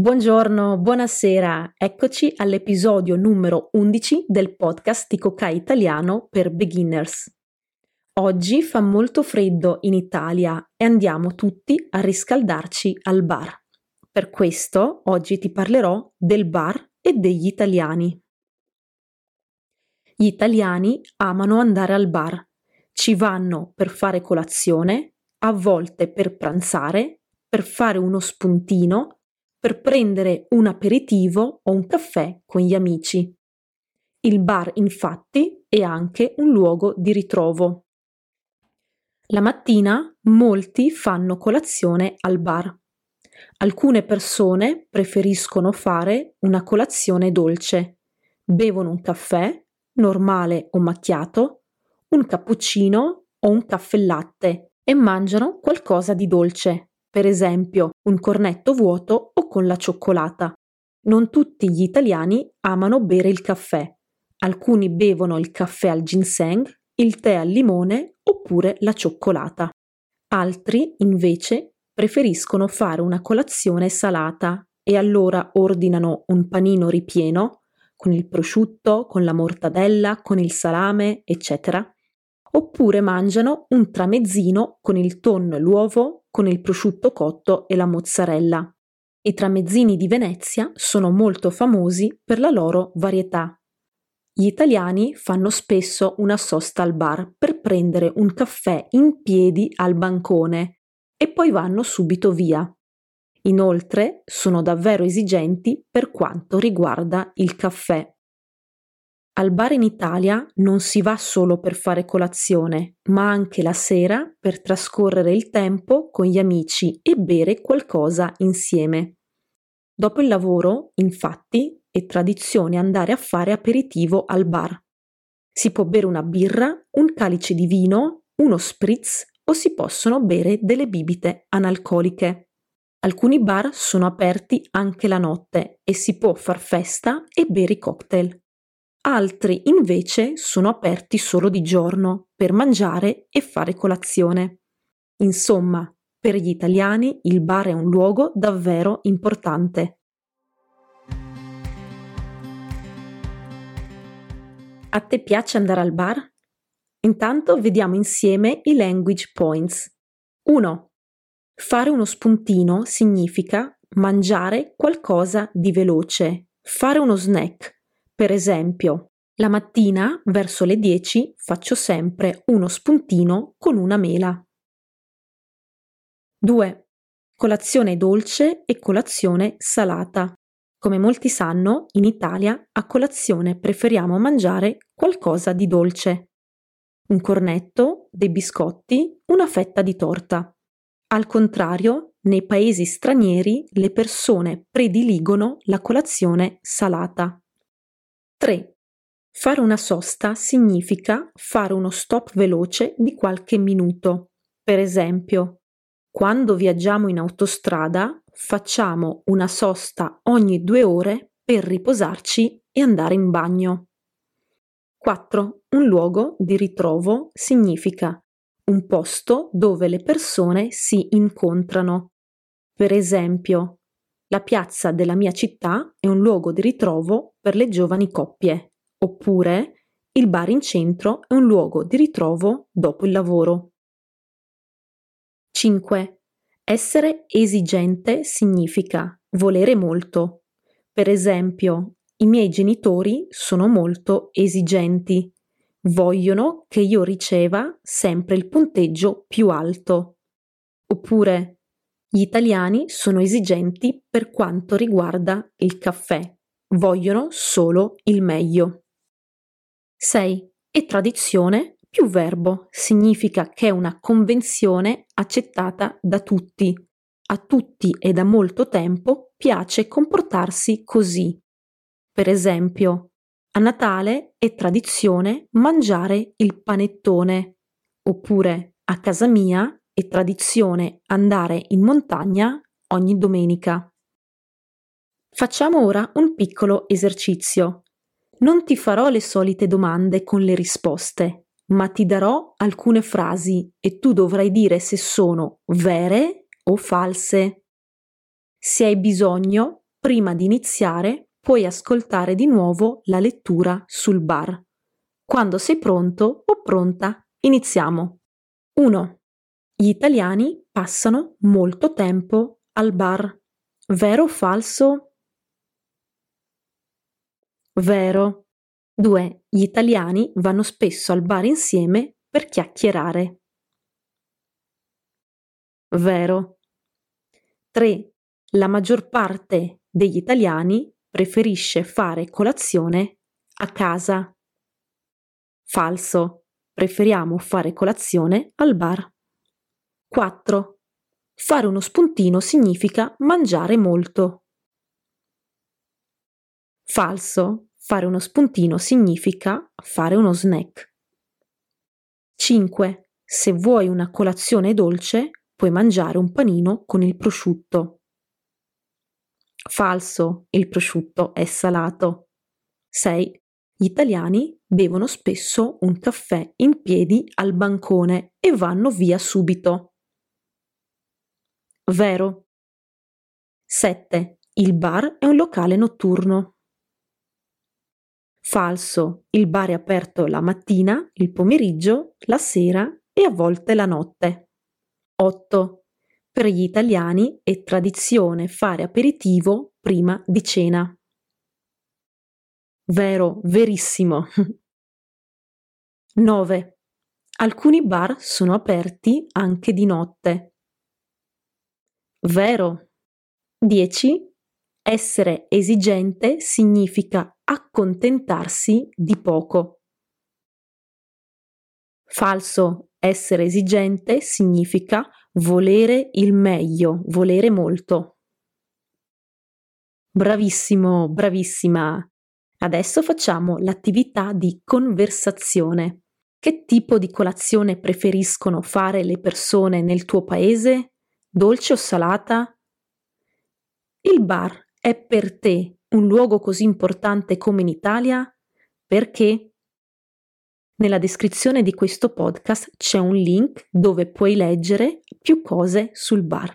Buongiorno, buonasera, eccoci all'episodio numero 11 del podcast Coca Italiano per beginners. Oggi fa molto freddo in Italia e andiamo tutti a riscaldarci al bar. Per questo oggi ti parlerò del bar e degli italiani. Gli italiani amano andare al bar, ci vanno per fare colazione, a volte per pranzare, per fare uno spuntino per prendere un aperitivo o un caffè con gli amici. Il bar, infatti, è anche un luogo di ritrovo. La mattina molti fanno colazione al bar. Alcune persone preferiscono fare una colazione dolce. Bevono un caffè, normale o macchiato, un cappuccino o un caffè latte e mangiano qualcosa di dolce, per esempio un cornetto vuoto o con la cioccolata. Non tutti gli italiani amano bere il caffè. Alcuni bevono il caffè al ginseng, il tè al limone oppure la cioccolata. Altri, invece, preferiscono fare una colazione salata e allora ordinano un panino ripieno con il prosciutto, con la mortadella, con il salame, eccetera, oppure mangiano un tramezzino con il tonno e l'uovo, con il prosciutto cotto e la mozzarella. I tramezzini di Venezia sono molto famosi per la loro varietà. Gli italiani fanno spesso una sosta al bar per prendere un caffè in piedi al bancone e poi vanno subito via. Inoltre sono davvero esigenti per quanto riguarda il caffè. Al bar in Italia non si va solo per fare colazione, ma anche la sera per trascorrere il tempo con gli amici e bere qualcosa insieme. Dopo il lavoro, infatti, è tradizione andare a fare aperitivo al bar. Si può bere una birra, un calice di vino, uno spritz o si possono bere delle bibite analcoliche. Alcuni bar sono aperti anche la notte e si può far festa e bere i cocktail altri invece sono aperti solo di giorno per mangiare e fare colazione. Insomma, per gli italiani il bar è un luogo davvero importante. A te piace andare al bar? Intanto vediamo insieme i language points. 1. Fare uno spuntino significa mangiare qualcosa di veloce, fare uno snack, per esempio, la mattina verso le 10 faccio sempre uno spuntino con una mela. 2. Colazione dolce e colazione salata. Come molti sanno, in Italia a colazione preferiamo mangiare qualcosa di dolce. Un cornetto, dei biscotti, una fetta di torta. Al contrario, nei paesi stranieri le persone prediligono la colazione salata. 3. Fare una sosta significa fare uno stop veloce di qualche minuto. Per esempio, quando viaggiamo in autostrada facciamo una sosta ogni due ore per riposarci e andare in bagno. 4. Un luogo di ritrovo significa un posto dove le persone si incontrano. Per esempio, la piazza della mia città è un luogo di ritrovo per le giovani coppie, oppure il bar in centro è un luogo di ritrovo dopo il lavoro. 5. Essere esigente significa volere molto. Per esempio, i miei genitori sono molto esigenti. Vogliono che io riceva sempre il punteggio più alto. Oppure gli italiani sono esigenti per quanto riguarda il caffè, vogliono solo il meglio. 6. E tradizione più verbo significa che è una convenzione accettata da tutti. A tutti e da molto tempo piace comportarsi così. Per esempio, a Natale è tradizione mangiare il panettone, oppure a casa mia è tradizione andare in montagna ogni domenica. Facciamo ora un piccolo esercizio. Non ti farò le solite domande con le risposte, ma ti darò alcune frasi e tu dovrai dire se sono vere o false. Se hai bisogno, prima di iniziare, puoi ascoltare di nuovo la lettura sul bar. Quando sei pronto o pronta, iniziamo. 1. Gli italiani passano molto tempo al bar. Vero o falso? Vero. 2. Gli italiani vanno spesso al bar insieme per chiacchierare. Vero. 3. La maggior parte degli italiani preferisce fare colazione a casa. Falso. Preferiamo fare colazione al bar. 4. Fare uno spuntino significa mangiare molto. Falso. Fare uno spuntino significa fare uno snack. 5. Se vuoi una colazione dolce, puoi mangiare un panino con il prosciutto. Falso, il prosciutto è salato. 6. Gli italiani bevono spesso un caffè in piedi al bancone e vanno via subito. Vero. 7. Il bar è un locale notturno. Falso, il bar è aperto la mattina, il pomeriggio, la sera e a volte la notte. 8. Per gli italiani è tradizione fare aperitivo prima di cena. Vero, verissimo. 9. Alcuni bar sono aperti anche di notte. Vero. 10. Essere esigente significa accontentarsi di poco. Falso. Essere esigente significa volere il meglio, volere molto. Bravissimo, bravissima. Adesso facciamo l'attività di conversazione. Che tipo di colazione preferiscono fare le persone nel tuo paese? Dolce o salata? Il bar è per te un luogo così importante come in Italia? Perché? Nella descrizione di questo podcast c'è un link dove puoi leggere più cose sul bar.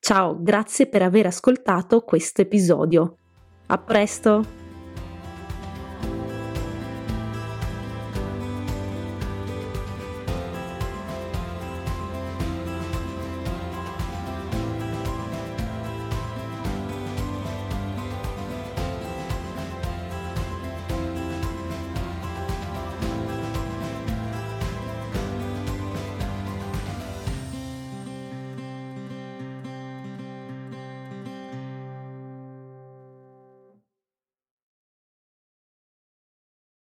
Ciao, grazie per aver ascoltato questo episodio. A presto!